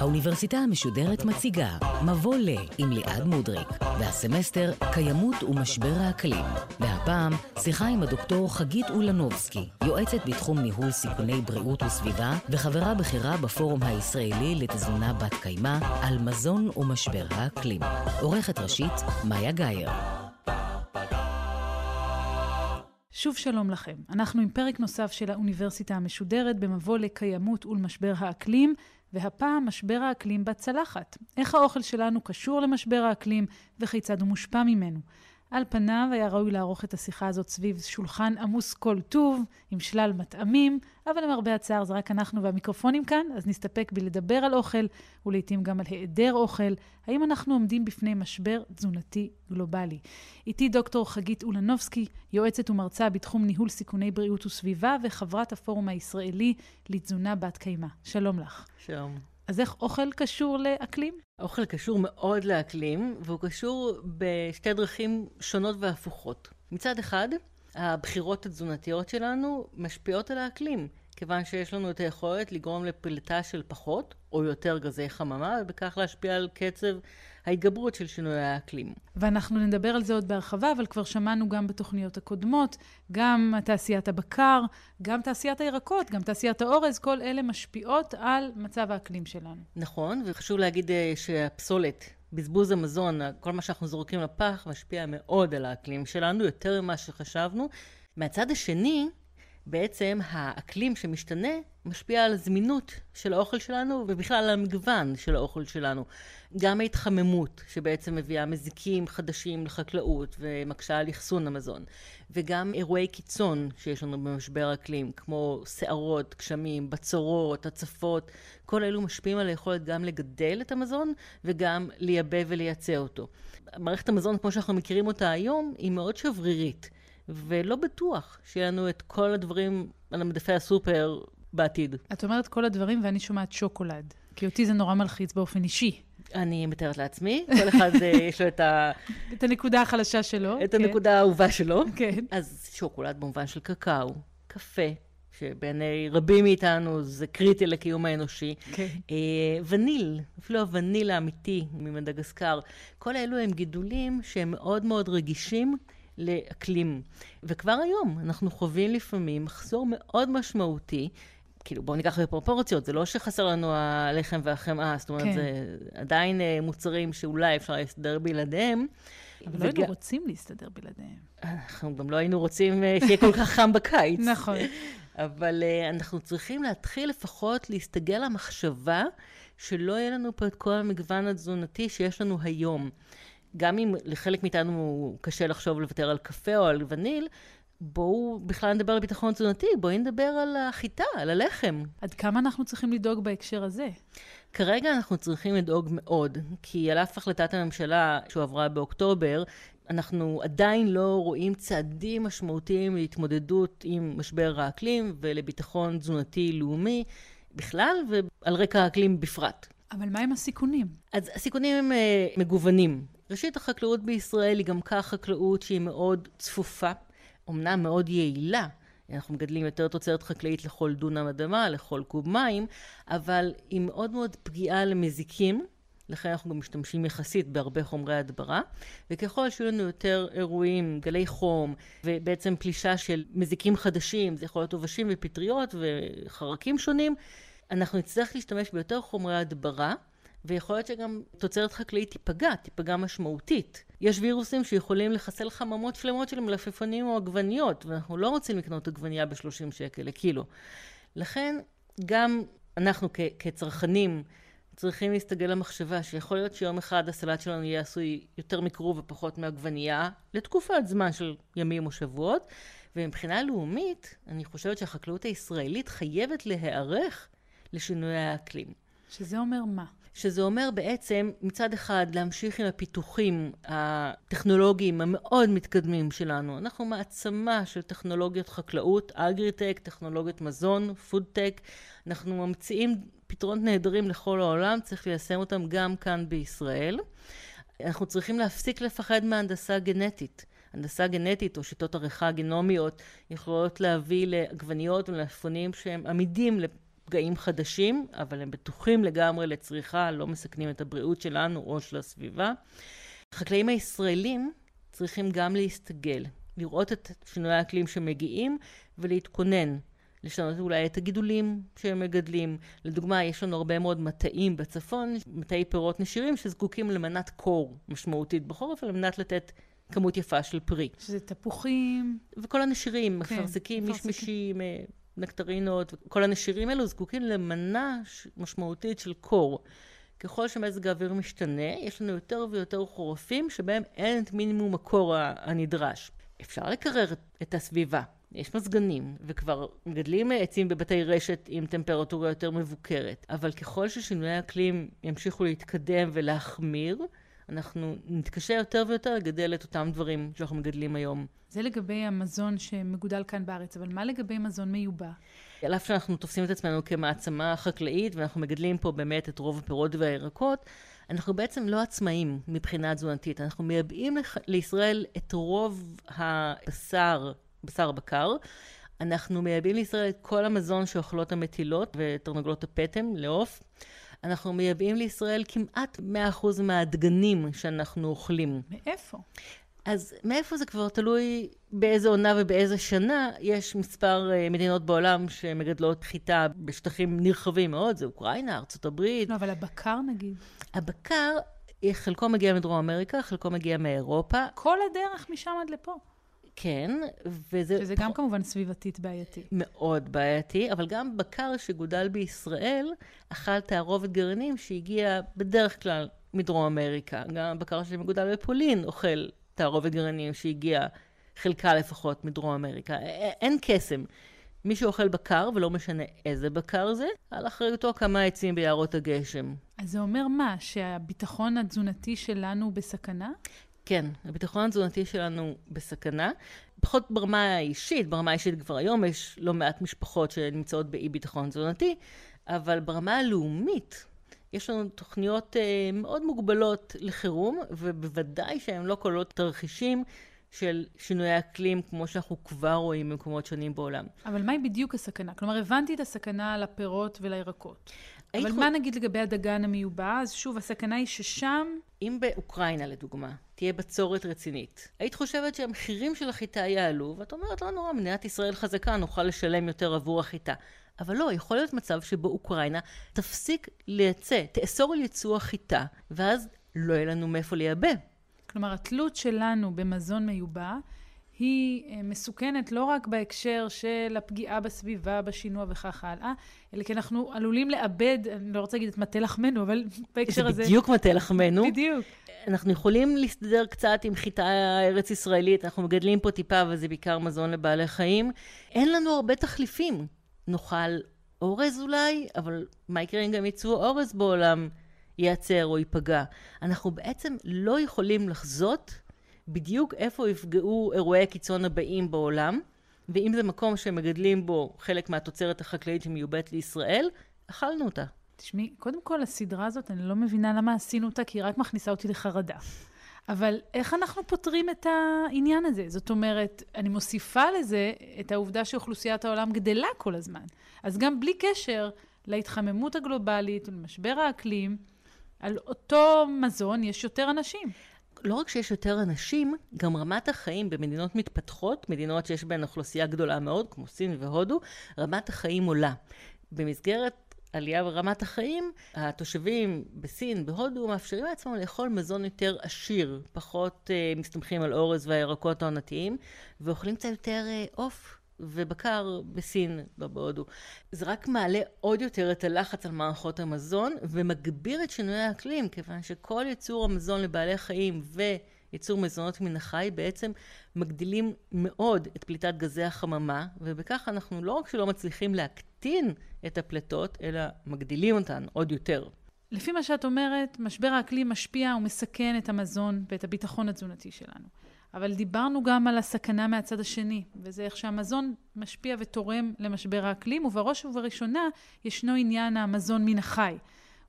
האוניברסיטה המשודרת מציגה מבוא ל עם ליעד מודריק, והסמסטר קיימות ומשבר האקלים. והפעם שיחה עם הדוקטור חגית אולנובסקי, יועצת בתחום ניהול סיכוני בריאות וסביבה, וחברה בכירה בפורום הישראלי לתזונה בת קיימא על מזון ומשבר האקלים. עורכת ראשית, מאיה גאייר. שוב שלום לכם. אנחנו עם פרק נוסף של האוניברסיטה המשודרת במבוא לקיימות ולמשבר האקלים, והפעם משבר האקלים בצלחת. איך האוכל שלנו קשור למשבר האקלים וכיצד הוא מושפע ממנו. על פניו היה ראוי לערוך את השיחה הזאת סביב שולחן עמוס כל טוב, עם שלל מטעמים, אבל למרבה הצער זה רק אנחנו והמיקרופונים כאן, אז נסתפק בלדבר על אוכל, ולעיתים גם על היעדר אוכל. האם אנחנו עומדים בפני משבר תזונתי גלובלי? איתי דוקטור חגית אולנובסקי, יועצת ומרצה בתחום ניהול סיכוני בריאות וסביבה, וחברת הפורום הישראלי לתזונה בת קיימא. שלום לך. שלום. אז איך אוכל קשור לאקלים? אוכל קשור מאוד לאקלים, והוא קשור בשתי דרכים שונות והפוכות. מצד אחד, הבחירות התזונתיות שלנו משפיעות על האקלים. כיוון שיש לנו את היכולת לגרום לפליטה של פחות או יותר גזי חממה, ובכך להשפיע על קצב ההתגברות של שינוי האקלים. ואנחנו נדבר על זה עוד בהרחבה, אבל כבר שמענו גם בתוכניות הקודמות, גם תעשיית הבקר, גם תעשיית הירקות, גם תעשיית האורז, כל אלה משפיעות על מצב האקלים שלנו. נכון, וחשוב להגיד אה, שהפסולת בזבוז המזון, כל מה שאנחנו זורקים לפח, משפיע מאוד על האקלים שלנו, יותר ממה שחשבנו. מהצד השני, בעצם האקלים שמשתנה משפיע על הזמינות של האוכל שלנו ובכלל על המגוון של האוכל שלנו. גם ההתחממות שבעצם מביאה מזיקים חדשים לחקלאות ומקשה על אחסון המזון. וגם אירועי קיצון שיש לנו במשבר האקלים, כמו סערות, גשמים, בצורות, הצפות, כל אלו משפיעים על היכולת גם לגדל את המזון וגם לייבא ולייצא אותו. מערכת המזון כמו שאנחנו מכירים אותה היום היא מאוד שברירית. ולא בטוח שיהיה לנו את כל הדברים על המדפי הסופר בעתיד. את אומרת כל הדברים ואני שומעת שוקולד, כי אותי זה נורא מלחיץ באופן אישי. אני מתארת לעצמי, כל אחד אה, יש לו את ה... את הנקודה החלשה שלו. את כן. הנקודה האהובה שלו. כן. אז שוקולד במובן של קקאו, קפה, שבעיני רבים מאיתנו זה קריטי לקיום האנושי. כן. אה, וניל, אפילו הווניל האמיתי ממדגסקר, כל אלו הם גידולים שהם מאוד מאוד רגישים. לאקלים. וכבר היום אנחנו חווים לפעמים מחסור מאוד משמעותי. כאילו, בואו ניקח בפרופורציות, זה לא שחסר לנו הלחם והחמאה, זאת אומרת, כן. זה עדיין אה, מוצרים שאולי אפשר להסתדר בלעדיהם. אבל וג... לא היינו רוצים להסתדר בלעדיהם. אנחנו גם לא היינו רוצים אה, שיהיה כל כך חם בקיץ. נכון. אבל uh, אנחנו צריכים להתחיל לפחות להסתגל למחשבה שלא יהיה לנו פה את כל המגוון התזונתי שיש לנו היום. גם אם לחלק מאיתנו קשה לחשוב לוותר על קפה או על וניל, בואו בכלל נדבר על ביטחון תזונתי, בואי נדבר על החיטה, על הלחם. עד כמה אנחנו צריכים לדאוג בהקשר הזה? כרגע אנחנו צריכים לדאוג מאוד, כי על אף החלטת הממשלה שהועברה באוקטובר, אנחנו עדיין לא רואים צעדים משמעותיים להתמודדות עם משבר האקלים ולביטחון תזונתי לאומי בכלל ועל רקע האקלים בפרט. אבל מה עם הסיכונים? אז הסיכונים הם uh, מגוונים. ראשית, החקלאות בישראל היא גם כך חקלאות שהיא מאוד צפופה, אמנם מאוד יעילה. אנחנו מגדלים יותר תוצרת חקלאית לכל דונם אדמה, לכל קוב מים, אבל היא מאוד מאוד פגיעה למזיקים, לכן אנחנו גם משתמשים יחסית בהרבה חומרי הדברה, וככל שיהיו לנו יותר אירועים, גלי חום, ובעצם פלישה של מזיקים חדשים, זה יכול להיות עובשים ופטריות וחרקים שונים, אנחנו נצטרך להשתמש ביותר חומרי הדברה, ויכול להיות שגם תוצרת חקלאית תיפגע, תיפגע משמעותית. יש וירוסים שיכולים לחסל חממות שלמות של מלפפונים או עגבניות, ואנחנו לא רוצים לקנות עגבנייה ב-30 שקל לקילו. לכן, גם אנחנו כ- כצרכנים צריכים להסתגל למחשבה שיכול להיות שיום אחד הסלט שלנו יהיה עשוי יותר מכרוב ופחות מעגבנייה, לתקופת זמן של ימים או שבועות, ומבחינה לאומית, אני חושבת שהחקלאות הישראלית חייבת להיערך לשינוי האקלים. שזה אומר מה? שזה אומר בעצם מצד אחד להמשיך עם הפיתוחים הטכנולוגיים המאוד מתקדמים שלנו. אנחנו מעצמה של טכנולוגיות חקלאות, אגריטק, טכנולוגיות מזון, פודטק. אנחנו ממציאים פתרונות נהדרים לכל העולם, צריך ליישם אותם גם כאן בישראל. אנחנו צריכים להפסיק לפחד מהנדסה גנטית. הנדסה גנטית או שיטות עריכה גנומיות יכולות להביא לעגבניות ולעפפונים שהם עמידים לפגעים חדשים, אבל הם בטוחים לגמרי לצריכה, לא מסכנים את הבריאות שלנו או של הסביבה. החקלאים הישראלים צריכים גם להסתגל, לראות את שינויי האקלים שמגיעים ולהתכונן. לשנות אולי את הגידולים שהם מגדלים. לדוגמה, יש לנו הרבה מאוד מטעים בצפון, מטעי פירות נשירים שזקוקים למנת קור משמעותית בחורף, על מנת לתת כמות יפה של פרי. שזה תפוחים. וכל הנשירים, כן, מפרסקים, מישמישים, אה, נקטרינות, כל הנשירים האלו זקוקים למנה משמעותית של קור. ככל שמזג האוויר משתנה, יש לנו יותר ויותר חורפים שבהם אין את מינימום הקור הנדרש. אפשר לקרר את הסביבה, יש מזגנים, וכבר מגדלים עצים בבתי רשת עם טמפרטורה יותר מבוקרת. אבל ככל ששינויי האקלים ימשיכו להתקדם ולהחמיר, אנחנו נתקשה יותר ויותר לגדל את אותם דברים שאנחנו מגדלים היום. זה לגבי המזון שמגודל כאן בארץ, אבל מה לגבי מזון מיובא? על אף שאנחנו תופסים את עצמנו כמעצמה חקלאית, ואנחנו מגדלים פה באמת את רוב הפירות והירקות, אנחנו בעצם לא עצמאים מבחינה תזונתית. אנחנו מייבאים לישראל את רוב הבשר בשר בקר. אנחנו מייבאים לישראל את כל המזון שאוכלות המטילות ותרנגולות הפטם לעוף. אנחנו מייבאים לישראל כמעט 100% מהדגנים שאנחנו אוכלים. מאיפה? אז מאיפה זה כבר תלוי באיזה עונה ובאיזה שנה. יש מספר uh, מדינות בעולם שמגדלות חיטה בשטחים נרחבים מאוד, זה אוקראינה, ארצות הברית. לא, אבל הבקר נגיד. הבקר, חלקו מגיע מדרום אמריקה, חלקו מגיע מאירופה. כל הדרך משם עד לפה. כן, וזה... שזה גם כמובן סביבתית בעייתי. מאוד בעייתי, אבל גם בקר שגודל בישראל אכל תערובת גרעינים שהגיע בדרך כלל מדרום אמריקה. גם בקר שמגודל בפולין אוכל תערובת גרעינים שהגיע, חלקה לפחות, מדרום אמריקה. אין קסם. מי שאוכל בקר, ולא משנה איזה בקר זה, על אחריותו כמה עצים ביערות הגשם. אז זה אומר מה? שהביטחון התזונתי שלנו בסכנה? כן, הביטחון התזונתי שלנו בסכנה. פחות ברמה האישית, ברמה האישית כבר היום יש לא מעט משפחות שנמצאות באי ביטחון תזונתי, אבל ברמה הלאומית יש לנו תוכניות אה, מאוד מוגבלות לחירום, ובוודאי שהן לא כוללות תרחישים של שינויי אקלים, כמו שאנחנו כבר רואים במקומות שונים בעולם. אבל מהי בדיוק הסכנה? כלומר, הבנתי את הסכנה על הפירות ולירקות. אבל מה נגיד לגבי הדגן המיובא? אז שוב, הסכנה היא ששם... אם באוקראינה, לדוגמה, תהיה בצורת רצינית, היית חושבת שהמחירים של החיטה יעלו, ואת אומרת, לא נורא, מדינת ישראל חזקה, נוכל לשלם יותר עבור החיטה. אבל לא, יכול להיות מצב שבו אוקראינה תפסיק לייצא, תאסור על ייצוא החיטה, ואז לא יהיה לנו מאיפה לייבא. כלומר, התלות שלנו במזון מיובא היא אה, מסוכנת לא רק בהקשר של הפגיעה בסביבה, בשינוע וכך הלאה, אלא כי אנחנו עלולים לאבד, אני לא רוצה להגיד את מטה לחמנו, אבל בהקשר הזה... זה בדיוק מטה לחמנו. בדיוק. אנחנו יכולים להסתדר קצת עם חיטה ארץ ישראלית, אנחנו מגדלים פה טיפה, וזה בעיקר מזון לבעלי חיים. אין לנו הרבה תחליפים. נאכל אורז אולי, אבל מה יקרה אם גם ייצאו אורז בעולם ייעצר או ייפגע? אנחנו בעצם לא יכולים לחזות בדיוק איפה יפגעו אירועי הקיצון הבאים בעולם, ואם זה מקום שמגדלים בו חלק מהתוצרת החקלאית שמיובאת לישראל, אכלנו אותה. תשמעי, קודם כל הסדרה הזאת, אני לא מבינה למה עשינו אותה, כי היא רק מכניסה אותי לחרדה. אבל איך אנחנו פותרים את העניין הזה? זאת אומרת, אני מוסיפה לזה את העובדה שאוכלוסיית העולם גדלה כל הזמן. אז גם בלי קשר להתחממות הגלובלית ולמשבר האקלים, על אותו מזון יש יותר אנשים. לא רק שיש יותר אנשים, גם רמת החיים במדינות מתפתחות, מדינות שיש בהן אוכלוסייה גדולה מאוד, כמו סין והודו, רמת החיים עולה. במסגרת עלייה ברמת החיים, התושבים בסין, בהודו, מאפשרים לעצמם לאכול מזון יותר עשיר, פחות uh, מסתמכים על אורז והירקות העונתיים, ואוכלים קצת יותר אה, עוף. uh, ובקר בסין, לא בהודו. זה רק מעלה עוד יותר את הלחץ על מערכות המזון ומגביר את שינויי האקלים, כיוון שכל ייצור המזון לבעלי חיים וייצור מזונות מן החי בעצם מגדילים מאוד את פליטת גזי החממה, ובכך אנחנו לא רק שלא מצליחים להקטין את הפליטות, אלא מגדילים אותן עוד יותר. לפי מה שאת אומרת, משבר האקלים משפיע ומסכן את המזון ואת הביטחון התזונתי שלנו. אבל דיברנו גם על הסכנה מהצד השני, וזה איך שהמזון משפיע ותורם למשבר האקלים, ובראש ובראשונה ישנו עניין המזון מן החי.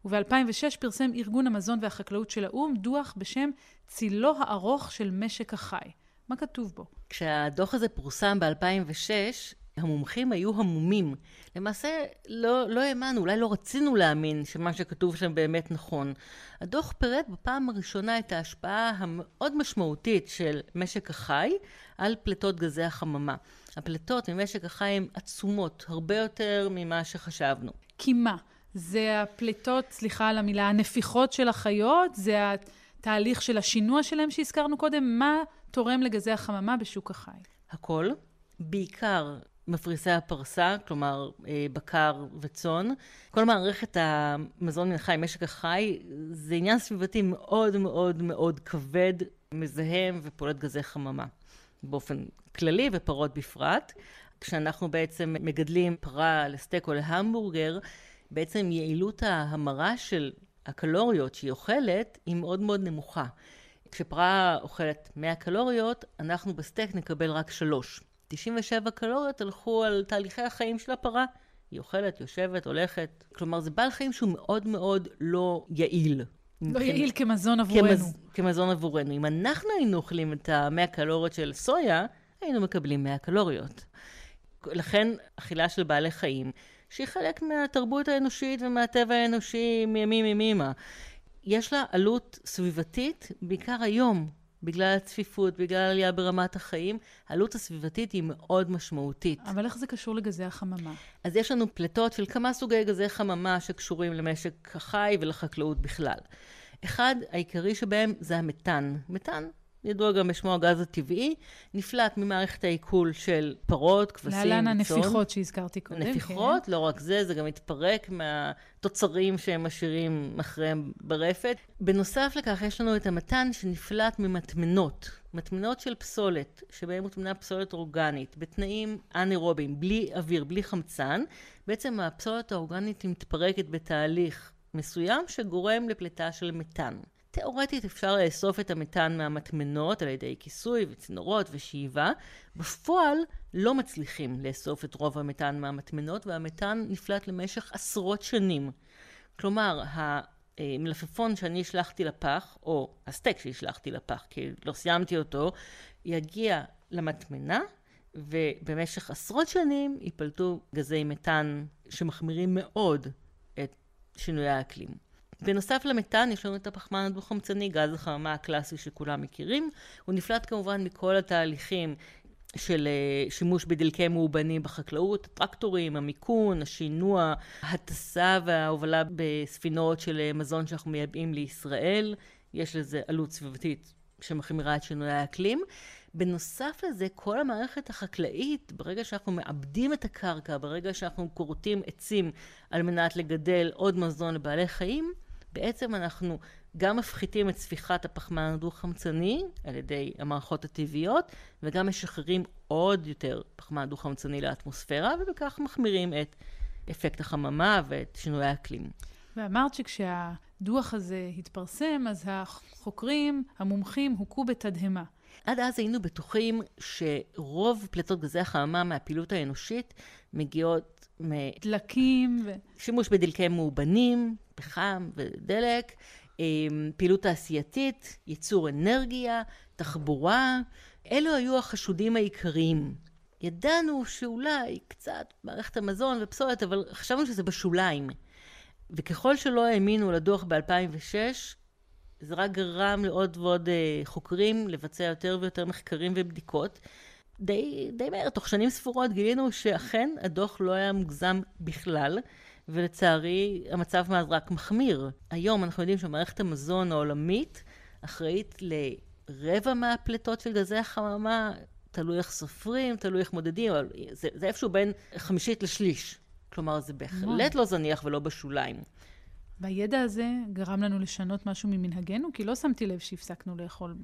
וב-2006 פרסם ארגון המזון והחקלאות של האו"ם דוח בשם צילו הארוך של משק החי. מה כתוב בו? כשהדוח הזה פורסם ב-2006, המומחים היו המומים. למעשה, לא, לא האמנו, אולי לא רצינו להאמין שמה שכתוב שם באמת נכון. הדוח פירט בפעם הראשונה את ההשפעה המאוד משמעותית של משק החי על פליטות גזי החממה. הפליטות ממשק החי הן עצומות, הרבה יותר ממה שחשבנו. כי מה? זה הפליטות, סליחה על המילה, הנפיחות של החיות? זה התהליך של השינוע שלהם שהזכרנו קודם? מה תורם לגזי החממה בשוק החי? הכל. בעיקר מפריסי הפרסה, כלומר אה, בקר וצאן. כל מערכת המזון מן החי, משק החי, זה עניין סביבתי מאוד מאוד מאוד כבד, מזהם ופולט גזי חממה באופן כללי ופרות בפרט. כשאנחנו בעצם מגדלים פרה לסטייק או להמבורגר, בעצם יעילות ההמרה של הקלוריות שהיא אוכלת היא מאוד מאוד נמוכה. כשפרה אוכלת 100 קלוריות, אנחנו בסטייק נקבל רק 3. 97 קלוריות הלכו על תהליכי החיים של הפרה. היא אוכלת, יושבת, הולכת. כלומר, זה בעל חיים שהוא מאוד מאוד לא יעיל. לא יעיל כמזון עבורנו. כמז, כמזון עבורנו. אם אנחנו היינו אוכלים את ה-100 קלוריות של סויה, היינו מקבלים 100 קלוריות. לכן, אכילה של בעלי חיים, שהיא חלק מהתרבות האנושית ומהטבע האנושי מימים ימימה, יש לה עלות סביבתית, בעיקר היום, בגלל הצפיפות, בגלל עלייה ברמת החיים, העלות הסביבתית היא מאוד משמעותית. אבל איך זה קשור לגזי החממה? אז יש לנו פליטות של כמה סוגי גזי חממה שקשורים למשק החי ולחקלאות בכלל. אחד העיקרי שבהם זה המתאן. מתאן ידוע גם בשמו הגז הטבעי, נפלט ממערכת העיכול של פרות, כבשים, וצאן. להלן הנפיחות שהזכרתי קודם. נפיחות, כן. לא רק זה, זה גם מתפרק מהתוצרים שהם משאירים אחריהם ברפת. בנוסף לכך, יש לנו את המתן שנפלט ממטמנות. מטמנות של פסולת, שבהן מוטמנה פסולת אורגנית, בתנאים אנאירוביים, בלי אוויר, בלי חמצן. בעצם הפסולת האורגנית מתפרקת בתהליך מסוים שגורם לפליטה של מתאן. תאורטית אפשר לאסוף את המתאן מהמטמנות על ידי כיסוי וצינורות ושאיבה. בפועל לא מצליחים לאסוף את רוב המתאן מהמטמנות והמתאן נפלט למשך עשרות שנים. כלומר, המלפפון שאני השלכתי לפח, או הסטייק שהשלכתי לפח, כי לא סיימתי אותו, יגיע למטמנה, ובמשך עשרות שנים ייפלטו גזי מתאן שמחמירים מאוד את שינויי האקלים. בנוסף למתאן יש לנו את הפחמן הדו-חמצני, גז החממה הקלאסי שכולם מכירים. הוא נפלט כמובן מכל התהליכים של אה, שימוש בדלקי מאובנים בחקלאות, הטרקטורים, המיכון, השינוע, הטסה וההובלה בספינות של אה, מזון שאנחנו מייבאים לישראל. יש לזה עלות סביבתית שמחמירה את שינוי האקלים. בנוסף לזה, כל המערכת החקלאית, ברגע שאנחנו מאבדים את הקרקע, ברגע שאנחנו כורתים עצים על מנת לגדל עוד מזון לבעלי חיים, בעצם אנחנו גם מפחיתים את ספיחת הפחמן הדו-חמצני על ידי המערכות הטבעיות, וגם משחררים עוד יותר פחמן דו-חמצני לאטמוספירה, ובכך מחמירים את אפקט החממה ואת שינוי האקלים. ואמרת שכשהדוח הזה התפרסם, אז החוקרים, המומחים, הוכו בתדהמה. עד אז היינו בטוחים שרוב פליטות גזי החממה מהפעילות האנושית מגיעות מדלקים ו... שימוש בדלקי מאובנים, פחם ודלק, פעילות תעשייתית, ייצור אנרגיה, תחבורה, אלו היו החשודים העיקריים. ידענו שאולי קצת מערכת המזון ופסולת, אבל חשבנו שזה בשוליים. וככל שלא האמינו לדוח ב-2006, זה רק גרם לעוד ועוד אה, חוקרים לבצע יותר ויותר מחקרים ובדיקות. די, די מהר, תוך שנים ספורות גילינו שאכן הדוח לא היה מוגזם בכלל, ולצערי המצב מאז רק מחמיר. היום אנחנו יודעים שמערכת המזון העולמית אחראית לרבע מהפליטות של גזי החממה, תלוי איך סופרים, תלוי איך מודדים, אבל זה, זה איפשהו בין חמישית לשליש. כלומר, זה בהחלט לא זניח ולא בשוליים. והידע הזה גרם לנו לשנות משהו ממנהגנו? כי לא שמתי לב שהפסקנו לאכול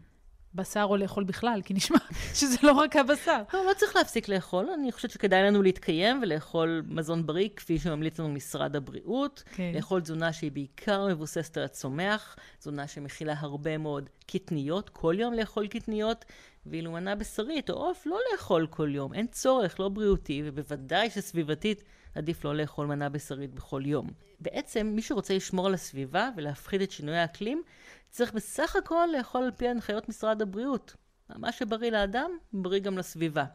בשר או לאכול בכלל, כי נשמע שזה לא רק הבשר. לא, לא צריך להפסיק לאכול. אני חושבת שכדאי לנו להתקיים ולאכול מזון בריא, כפי שממליץ לנו משרד הבריאות. כן. לאכול תזונה שהיא בעיקר מבוססת על הצומח, תזונה שמכילה הרבה מאוד קטניות, כל יום לאכול קטניות, ואילו מנה בשרית או עוף, לא לאכול כל יום. אין צורך, לא בריאותי, ובוודאי שסביבתית עדיף לא לאכול מנה בשרית בכל יום. בעצם, מי שרוצה לשמור על הסביבה ולהפחית את שינוי האקלים, צריך בסך הכל לאכול על פי הנחיות משרד הבריאות. מה שבריא לאדם, בריא גם לסביבה.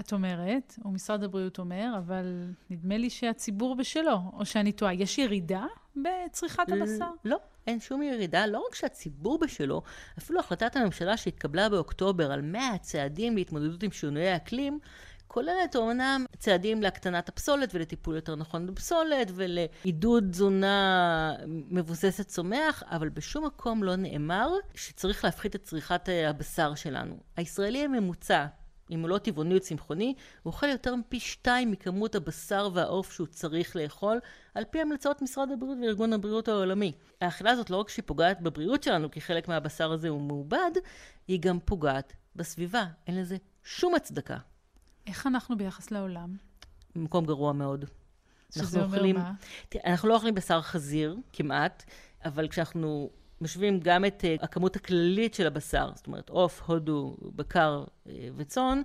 את אומרת, או משרד הבריאות אומר, אבל נדמה לי שהציבור בשלו, או שאני טועה. יש ירידה בצריכת הבשר? לא, אין שום ירידה. לא רק שהציבור בשלו, אפילו החלטת הממשלה שהתקבלה באוקטובר על 100 צעדים להתמודדות עם שינויי האקלים, כוללת אומנם צעדים להקטנת הפסולת ולטיפול יותר נכון בפסולת ולעידוד תזונה מבוססת צומח, אבל בשום מקום לא נאמר שצריך להפחית את צריכת הבשר שלנו. הישראלי הממוצע, אם הוא לא טבעוני או צמחוני, הוא אוכל יותר מפי שתיים מכמות הבשר והעוף שהוא צריך לאכול, על פי המלצות משרד הבריאות וארגון הבריאות העולמי. האכילה הזאת לא רק שהיא פוגעת בבריאות שלנו, כי חלק מהבשר הזה הוא מעובד, היא גם פוגעת בסביבה. אין לזה שום הצדקה. איך אנחנו ביחס לעולם? במקום גרוע מאוד. שזה אומר אוכלים, מה? תראה, אנחנו לא אוכלים בשר חזיר, כמעט, אבל כשאנחנו משווים גם את uh, הכמות הכללית של הבשר, זאת אומרת עוף, הודו, בקר uh, וצאן,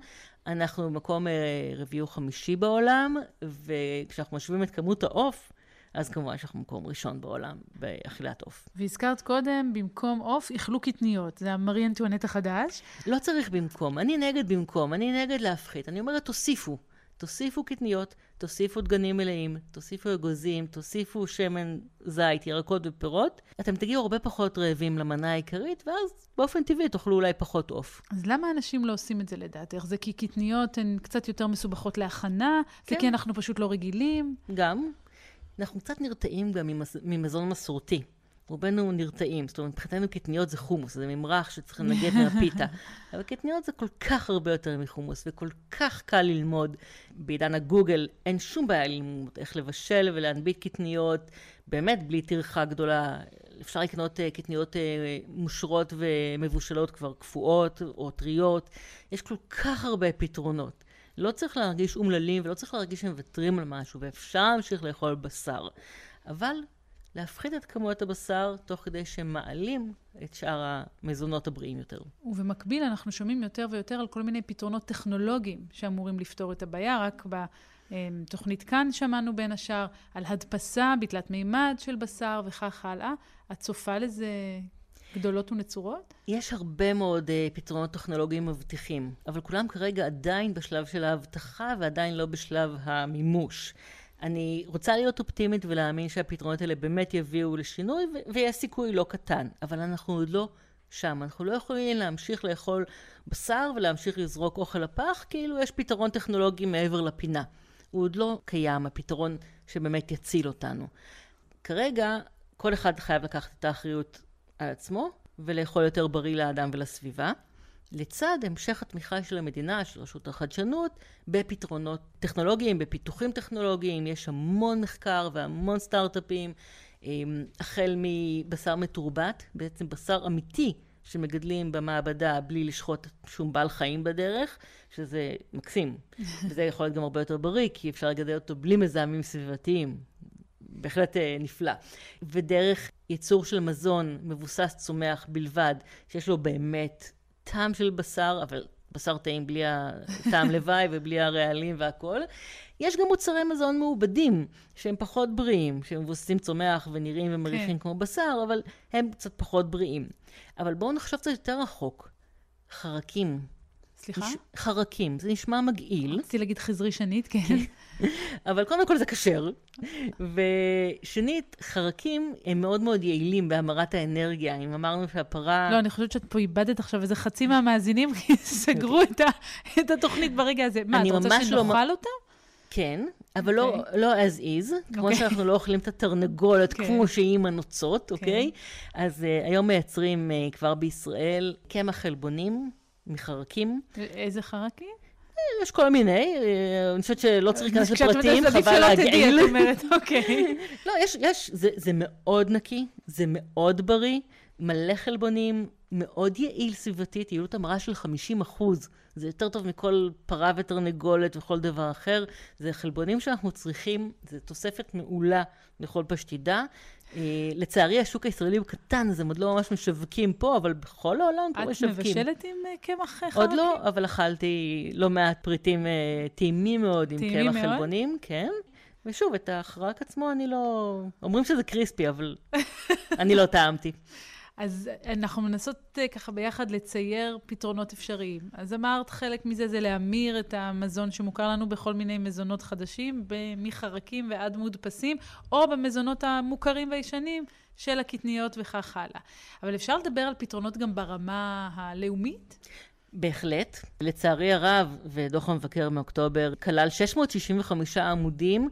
אנחנו במקום uh, רביעי או חמישי בעולם, וכשאנחנו משווים את כמות העוף, אז כמובן שאנחנו במקום ראשון בעולם באכילת עוף. והזכרת קודם, במקום עוף, איכלו קטניות. זה המרי אנטואנט החדש. לא צריך במקום. אני נגד במקום, אני נגד להפחית. אני אומרת, תוסיפו. תוסיפו קטניות, תוסיפו דגנים מלאים, תוסיפו אגוזים, תוסיפו שמן זית, ירקות ופירות. אתם תגיעו הרבה פחות רעבים למנה העיקרית, ואז באופן טבעי תאכלו אולי פחות עוף. אז למה אנשים לא עושים את זה לדעתך? זה כי קטניות הן קצת יותר מסובכות להכנה? כן. זה כי אנחנו פשוט לא רגילים? גם. אנחנו קצת נרתעים גם ממזון מסורתי. רובנו נרתעים, זאת אומרת, מבחינתנו קטניות זה חומוס, זה ממרח שצריך לנגד מהפיתה. אבל קטניות זה כל כך הרבה יותר מחומוס, וכל כך קל ללמוד. בעידן הגוגל אין שום בעיה ללמוד איך לבשל ולהנביט קטניות, באמת בלי טרחה גדולה. אפשר לקנות uh, קטניות uh, מושרות ומבושלות כבר קפואות או טריות. יש כל כך הרבה פתרונות. לא צריך להרגיש אומללים ולא צריך להרגיש שמוותרים על משהו, ואפשר להמשיך לאכול בשר. אבל להפחית את כמויות הבשר תוך כדי שמעלים את שאר המזונות הבריאים יותר. ובמקביל אנחנו שומעים יותר ויותר על כל מיני פתרונות טכנולוגיים שאמורים לפתור את הבעיה. רק בתוכנית כאן שמענו בין השאר על הדפסה בתלת מימד של בשר וכך הלאה. את צופה לזה גדולות ונצורות? יש הרבה מאוד uh, פתרונות טכנולוגיים מבטיחים, אבל כולם כרגע עדיין בשלב של ההבטחה ועדיין לא בשלב המימוש. אני רוצה להיות אופטימית ולהאמין שהפתרונות האלה באמת יביאו לשינוי, ויש סיכוי לא קטן, אבל אנחנו עוד לא שם. אנחנו לא יכולים להמשיך לאכול בשר ולהמשיך לזרוק אוכל לפח, כאילו יש פתרון טכנולוגי מעבר לפינה. הוא עוד לא קיים, הפתרון שבאמת יציל אותנו. כרגע, כל אחד חייב לקחת את האחריות על עצמו ולאכול יותר בריא לאדם ולסביבה. לצד המשך התמיכה של המדינה, של רשות החדשנות, בפתרונות טכנולוגיים, בפיתוחים טכנולוגיים, יש המון מחקר והמון סטארט-אפים, אמ, החל מבשר מתורבת, בעצם בשר אמיתי שמגדלים במעבדה בלי לשחוט שום בעל חיים בדרך, שזה מקסים. וזה יכול להיות גם הרבה יותר בריא, כי אפשר לגדל אותו בלי מזהמים סביבתיים. בהחלט אה, נפלא. ודרך ייצור של מזון מבוסס צומח בלבד, שיש לו באמת טעם של בשר, אבל בשר טעים בלי הטעם לוואי ובלי הרעלים והכול. יש גם מוצרי מזון מעובדים, שהם פחות בריאים, שהם מבוססים צומח ונראים ומריחים כן. כמו בשר, אבל הם קצת פחות בריאים. אבל בואו נחשוב קצת יותר רחוק. חרקים. סליחה? נש... חרקים. זה נשמע מגעיל. רציתי להגיד חזרי שנית, כן. אבל קודם כל זה כשר. ושנית, חרקים הם מאוד מאוד יעילים בהמרת האנרגיה. אם אמרנו שהפרה... לא, אני חושבת שאת פה איבדת עכשיו איזה חצי מהמאזינים, כי סגרו את, ה... את התוכנית ברגע הזה. מה, אתה רוצה שנאכל לא... אותה? כן, אבל okay. לא, אוקיי. לא as is, okay. כמו אוקיי. שאנחנו לא אוכלים את התרנגולת okay. כן. כמו שהיא עם הנוצות, אוקיי? Okay. Okay? אז uh, היום מייצרים uh, כבר בישראל קמח חלבונים מחרקים. איזה חרקים? יש כל מיני, אה, אני חושבת שלא צריך להיכנס לפרטים, חבל להגעיל. את אומרת, אוקיי. לא, יש, יש, זה, זה מאוד נקי, זה מאוד בריא, מלא חלבונים, מאוד יעיל סביבתית, יעילות המרה של 50 אחוז. זה יותר טוב מכל פרה ותרנגולת וכל דבר אחר. זה חלבונים שאנחנו צריכים, זה תוספת מעולה לכל פשטידה. Uh, לצערי, השוק הישראלי הוא קטן, אז הם עוד לא ממש משווקים פה, אבל בכל העולם כבר משווקים. את מבשלת עם uh, קמח חרקים? עוד לא, אבל אכלתי לא מעט פריטים uh, טעימים מאוד עם קמח חלבונים, כן. ושוב, את החרק עצמו אני לא... אומרים שזה קריספי, אבל אני לא טעמתי. אז אנחנו מנסות אה, ככה ביחד לצייר פתרונות אפשריים. אז אמרת, חלק מזה זה להמיר את המזון שמוכר לנו בכל מיני מזונות חדשים, מחרקים ועד מודפסים, או במזונות המוכרים והישנים של הקטניות וכך הלאה. אבל אפשר לדבר על פתרונות גם ברמה הלאומית? בהחלט. לצערי הרב, ודוח המבקר מאוקטובר כלל 665 עמודים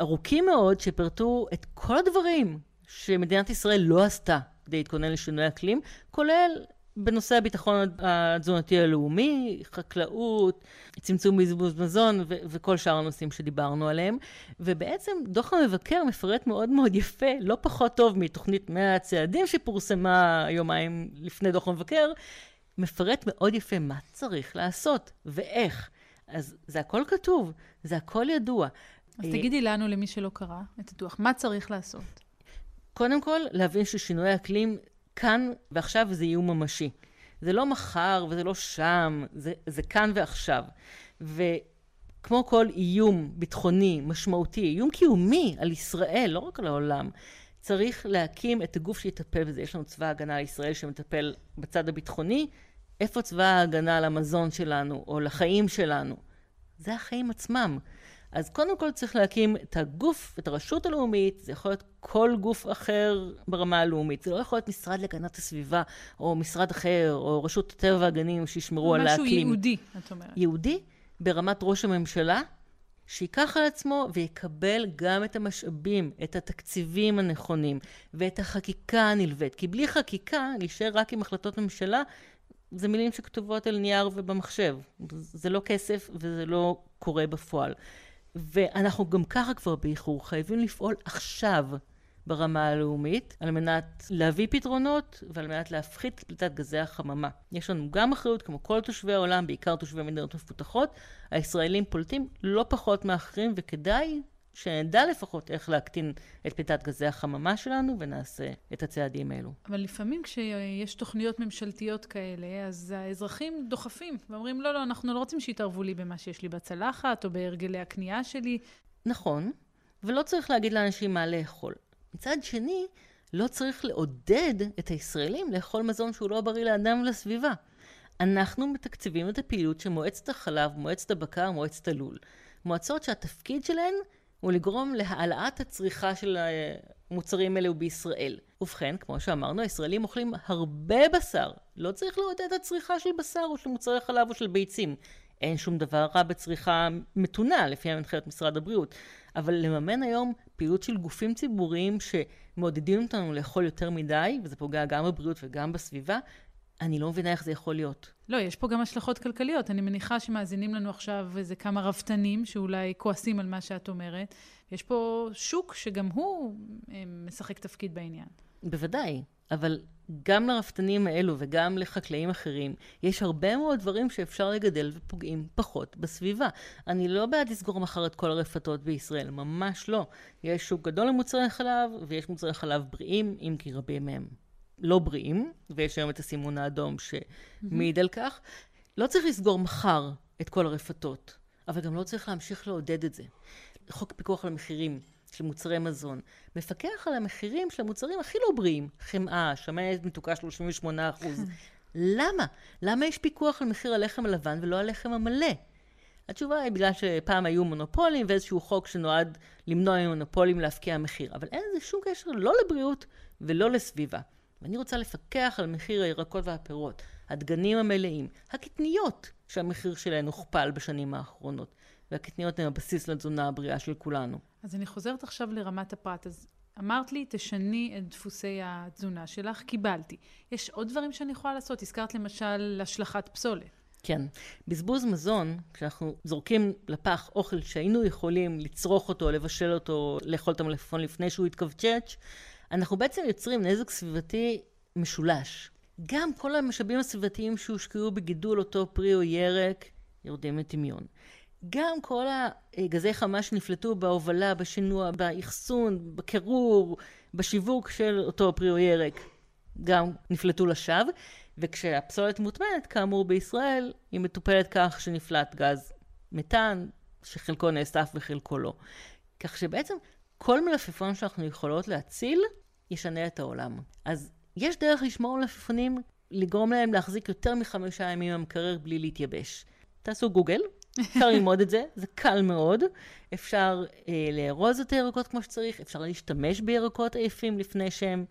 ארוכים מאוד, שפירטו את כל הדברים שמדינת ישראל לא עשתה כדי להתכונן לשינוי אקלים, כולל בנושא הביטחון התזונתי הלאומי, חקלאות, צמצום בזבוז מזון ו- וכל שאר הנושאים שדיברנו עליהם. ובעצם דוח המבקר מפרט מאוד מאוד יפה, לא פחות טוב מתוכנית 100 הצעדים שפורסמה יומיים לפני דוח המבקר, מפרט מאוד יפה מה צריך לעשות ואיך. אז זה הכל כתוב, זה הכל ידוע. אז תגידי לנו, למי שלא קרא את הדוח, מה צריך לעשות? קודם כל, להבין ששינוי האקלים כאן ועכשיו זה איום ממשי. זה לא מחר וזה לא שם, זה, זה כאן ועכשיו. וכמו כל איום ביטחוני, משמעותי, איום קיומי על ישראל, לא רק על העולם, צריך להקים את הגוף שיטפל בזה. יש לנו צבא הגנה לישראל שמטפל בצד הביטחוני. איפה צבא ההגנה על המזון שלנו, או לחיים שלנו? זה החיים עצמם. אז קודם כל צריך להקים את הגוף, את הרשות הלאומית, זה יכול להיות כל גוף אחר ברמה הלאומית. זה לא יכול להיות משרד להגנת הסביבה, או משרד אחר, או רשות הטבע והגנים שישמרו על האקלים. משהו ייעודי, את אומרת. ייעודי ברמת ראש הממשלה, שייקח על עצמו ויקבל גם את המשאבים, את התקציבים הנכונים, ואת החקיקה הנלווית. כי בלי חקיקה, להישאר רק עם החלטות ממשלה, זה מילים שכתובות על נייר ובמחשב. זה לא כסף וזה לא קורה בפועל. ואנחנו גם ככה כבר באיחור, חייבים לפעול עכשיו ברמה הלאומית, על מנת להביא פתרונות ועל מנת להפחית פליטת גזי החממה. יש לנו גם אחריות, כמו כל תושבי העולם, בעיקר תושבי מדינות מפותחות, הישראלים פולטים לא פחות מאחרים, וכדאי שנדע לפחות איך להקטין את פליטת גזי החממה שלנו ונעשה את הצעדים האלו. אבל לפעמים כשיש תוכניות ממשלתיות כאלה, אז האזרחים דוחפים ואומרים, לא, לא, אנחנו לא רוצים שיתערבו לי במה שיש לי בצלחת או בהרגלי הקנייה שלי. נכון, ולא צריך להגיד לאנשים מה לאכול. מצד שני, לא צריך לעודד את הישראלים לאכול מזון שהוא לא בריא לאדם ולסביבה. אנחנו מתקצבים את הפעילות של מועצת החלב, מועצת הבקר, מועצת הלול. מועצות שהתפקיד שלהן הוא לגרום להעלאת הצריכה של המוצרים האלו בישראל. ובכן, כמו שאמרנו, הישראלים אוכלים הרבה בשר. לא צריך לעודד את הצריכה של בשר או של מוצרי חלב או של ביצים. אין שום דבר רע בצריכה מתונה, לפי הנחיות משרד הבריאות. אבל לממן היום פעילות של גופים ציבוריים שמעודדים אותנו לאכול יותר מדי, וזה פוגע גם בבריאות וגם בסביבה, אני לא מבינה איך זה יכול להיות. לא, יש פה גם השלכות כלכליות. אני מניחה שמאזינים לנו עכשיו איזה כמה רפתנים שאולי כועסים על מה שאת אומרת. יש פה שוק שגם הוא אה, משחק תפקיד בעניין. בוודאי, אבל גם לרפתנים האלו וגם לחקלאים אחרים, יש הרבה מאוד דברים שאפשר לגדל ופוגעים פחות בסביבה. אני לא בעד לסגור מחר את כל הרפתות בישראל, ממש לא. יש שוק גדול למוצרי חלב, ויש מוצרי חלב בריאים, אם כי רבים מהם לא בריאים, ויש היום את הסימון האדום שמעיד על כך. לא צריך לסגור מחר את כל הרפתות, אבל גם לא צריך להמשיך לעודד את זה. חוק פיקוח על המחירים של מוצרי מזון מפקח על המחירים של המוצרים הכי לא בריאים, חמאה, שמנת מתוקה 38 אחוז. למה? למה יש פיקוח על מחיר הלחם הלבן ולא הלחם המלא? התשובה היא בגלל שפעם היו מונופולים ואיזשהו חוק שנועד למנוע ממונופולים להפקיע מחיר. אבל אין לזה שום קשר לא לבריאות ולא לסביבה. ואני רוצה לפקח על מחיר הירקות והפירות, הדגנים המלאים, הקטניות, שהמחיר שלהן הוכפל בשנים האחרונות. והקטניות הן הבסיס לתזונה הבריאה של כולנו. אז אני חוזרת עכשיו לרמת הפרט. אז אמרת לי, תשני את דפוסי התזונה שלך, קיבלתי. יש עוד דברים שאני יכולה לעשות? הזכרת למשל השלכת פסולת. כן. בזבוז מזון, כשאנחנו זורקים לפח אוכל שהיינו יכולים לצרוך אותו, לבשל אותו, לאכול את המלפפון לפני שהוא יתכווצ'ץ', אנחנו בעצם יוצרים נזק סביבתי משולש. גם כל המשאבים הסביבתיים שהושקעו בגידול אותו פרי או ירק יורדים לטמיון. גם כל הגזי חמה שנפלטו בהובלה, בשינוע, באחסון, בקירור, בשיווק של אותו פרי או ירק, גם נפלטו לשווא. וכשהפסולת מוטמנת, כאמור בישראל, היא מטופלת כך שנפלט גז מתאן, שחלקו נאסף וחלקו לא. כך שבעצם כל מלפפון שאנחנו יכולות להציל, ישנה את העולם. אז יש דרך לשמור על עפיפונים, לגרום להם להחזיק יותר מחמישה ימים במקרר בלי להתייבש. תעשו גוגל, אפשר ללמוד את זה, זה קל מאוד. אפשר אה, לארוז את הירקות כמו שצריך, אפשר להשתמש בירקות עייפים לפני שהם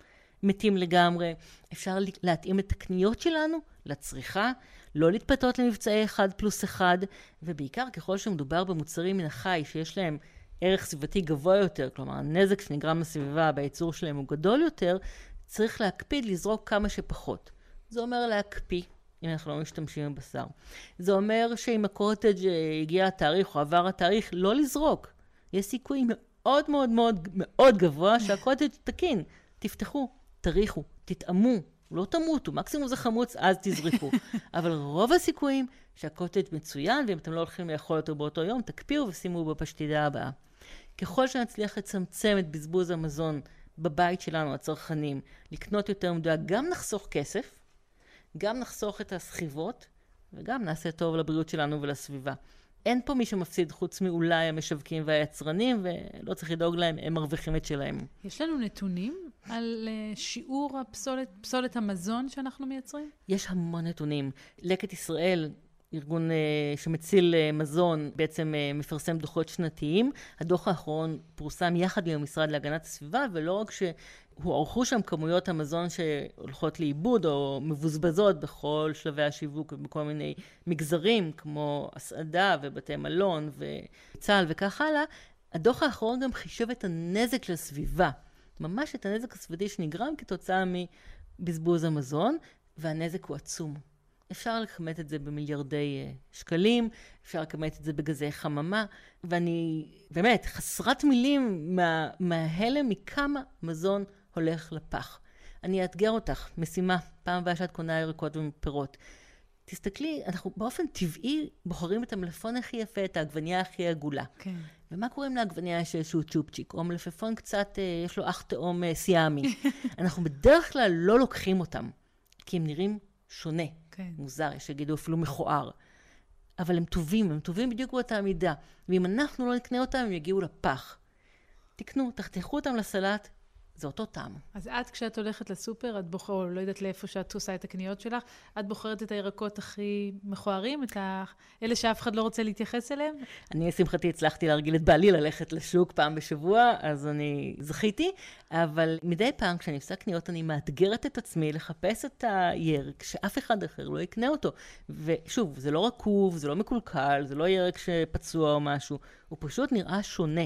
מתים לגמרי. אפשר להתאים את הקניות שלנו לצריכה, לא להתפתות למבצעי אחד פלוס אחד, ובעיקר ככל שמדובר במוצרים מן החי שיש להם ערך סביבתי גבוה יותר, כלומר הנזק שנגרם לסביבה בייצור שלהם הוא גדול יותר, צריך להקפיד לזרוק כמה שפחות. זה אומר להקפיא, אם אנחנו לא משתמשים בבשר. זה אומר שאם הקוטג' אה, הגיע התאריך או עבר התאריך, לא לזרוק. יש סיכוי מאוד מאוד מאוד מאוד גבוה שהקוטג' תקין. תפתחו, תריחו, תטעמו, לא תמותו, מקסימום זה חמוץ, אז תזרקו. אבל רוב הסיכויים שהקוטג' מצוין, ואם אתם לא הולכים לאכול אותו באותו יום, תקפיאו ושימו בפשטידה הבאה. ככל שנצליח לצמצם את בזבוז המזון בבית שלנו, הצרכנים, לקנות יותר מדויק, גם נחסוך כסף, גם נחסוך את הסחיבות, וגם נעשה טוב לבריאות שלנו ולסביבה. אין פה מי שמפסיד חוץ מאולי המשווקים והיצרנים, ולא צריך לדאוג להם, הם מרוויחים את שלהם. יש לנו נתונים על אה, שיעור הפסולת, פסולת המזון שאנחנו מייצרים? יש המון נתונים. לקט ישראל ארגון uh, שמציל uh, מזון, בעצם uh, מפרסם דוחות שנתיים. הדוח האחרון פורסם יחד עם המשרד להגנת הסביבה, ולא רק שהוערכו שם כמויות המזון שהולכות לאיבוד או מבוזבזות בכל שלבי השיווק ובכל מיני מגזרים, כמו הסעדה ובתי מלון וצה"ל וכך הלאה, הדוח האחרון גם חישב את הנזק לסביבה. ממש את הנזק הסביבתי שנגרם כתוצאה מבזבוז המזון, והנזק הוא עצום. אפשר לכמת את זה במיליארדי אה, שקלים, אפשר לכמת את זה בגזי חממה, ואני באמת חסרת מילים מה, מההלם מכמה מזון הולך לפח. אני אאתגר אותך, משימה, פעם הבאה שאת קונה ירקות ופירות. תסתכלי, אנחנו באופן טבעי בוחרים את המלפפון הכי יפה, את העגבנייה הכי עגולה. כן. ומה קורה אם לעגבנייה יש איזשהו צ'ופצ'יק, או מלפפון קצת, אה, יש לו אח תאום אה, סיאמי. אנחנו בדרך כלל לא לוקחים אותם, כי הם נראים שונה. כן. מוזר, יש שיגידו אפילו מכוער. אבל הם טובים, הם טובים בדיוק באותה מידה. ואם אנחנו לא נקנה אותם, הם יגיעו לפח. תקנו, תחתכו אותם לסלט, זה אותו טעם. אז את, כשאת הולכת לסופר, את בוחרת, או לא יודעת לאיפה שאת עושה את הקניות שלך, את בוחרת את הירקות הכי מכוערים, את ה... אלה שאף אחד לא רוצה להתייחס אליהם? אני, לשמחתי, הצלחתי להרגיל את בעלי ללכת לשוק פעם בשבוע, אז אני זכיתי, אבל מדי פעם, כשאני עושה קניות, אני מאתגרת את עצמי לחפש את הירק, שאף אחד אחר לא יקנה אותו. ושוב, זה לא רקוב, זה לא מקולקל, זה לא ירק שפצוע או משהו, הוא פשוט נראה שונה.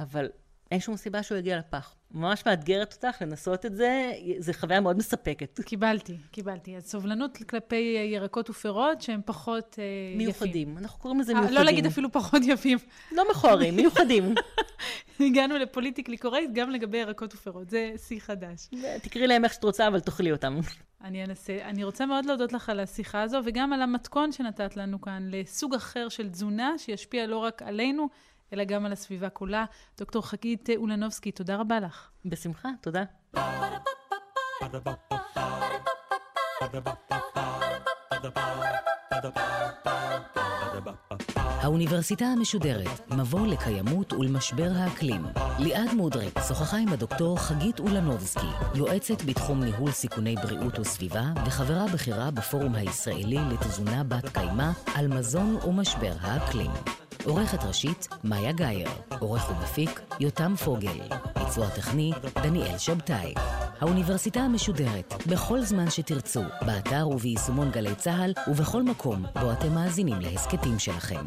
אבל אין שום סיבה שהוא יגיע לפח. ממש מאתגרת אותך לנסות את זה, זו חוויה מאוד מספקת. קיבלתי, קיבלתי. אז סובלנות כלפי ירקות ופירות שהם פחות אה, מיוחדים. יפים. מיוחדים, אנחנו קוראים לזה אה, מיוחדים. לא להגיד אפילו פחות יפים. לא מכוערים, מיוחדים. הגענו לפוליטיקלי קורקט גם לגבי ירקות ופירות, זה שיא חדש. תקראי להם איך שאת רוצה, אבל תאכלי אותם. אני אנסה. אני רוצה מאוד להודות לך על השיחה הזו, וגם על המתכון שנתת לנו כאן לסוג אחר של תזונה, שישפיע לא רק עלינו, אלא גם על הסביבה כולה. דוקטור חגית אולנובסקי, תודה רבה לך. בשמחה, תודה. האוניברסיטה המשודרת, מבוא לקיימות ולמשבר האקלים. ליעד מודריק שוחחה עם הדוקטור חגית אולנובסקי, יועצת בתחום ניהול סיכוני בריאות וסביבה וחברה בכירה בפורום הישראלי לתזונה בת קיימא על מזון ומשבר האקלים. עורכת ראשית, מאיה גאייר. עורך ומפיק, יותם פוגל. ביצוע טכני, דניאל שבתאי. האוניברסיטה המשודרת, בכל זמן שתרצו, באתר וביישומון גלי צה"ל ובכל מקום בו אתם מאזינים להסכתים שלכם.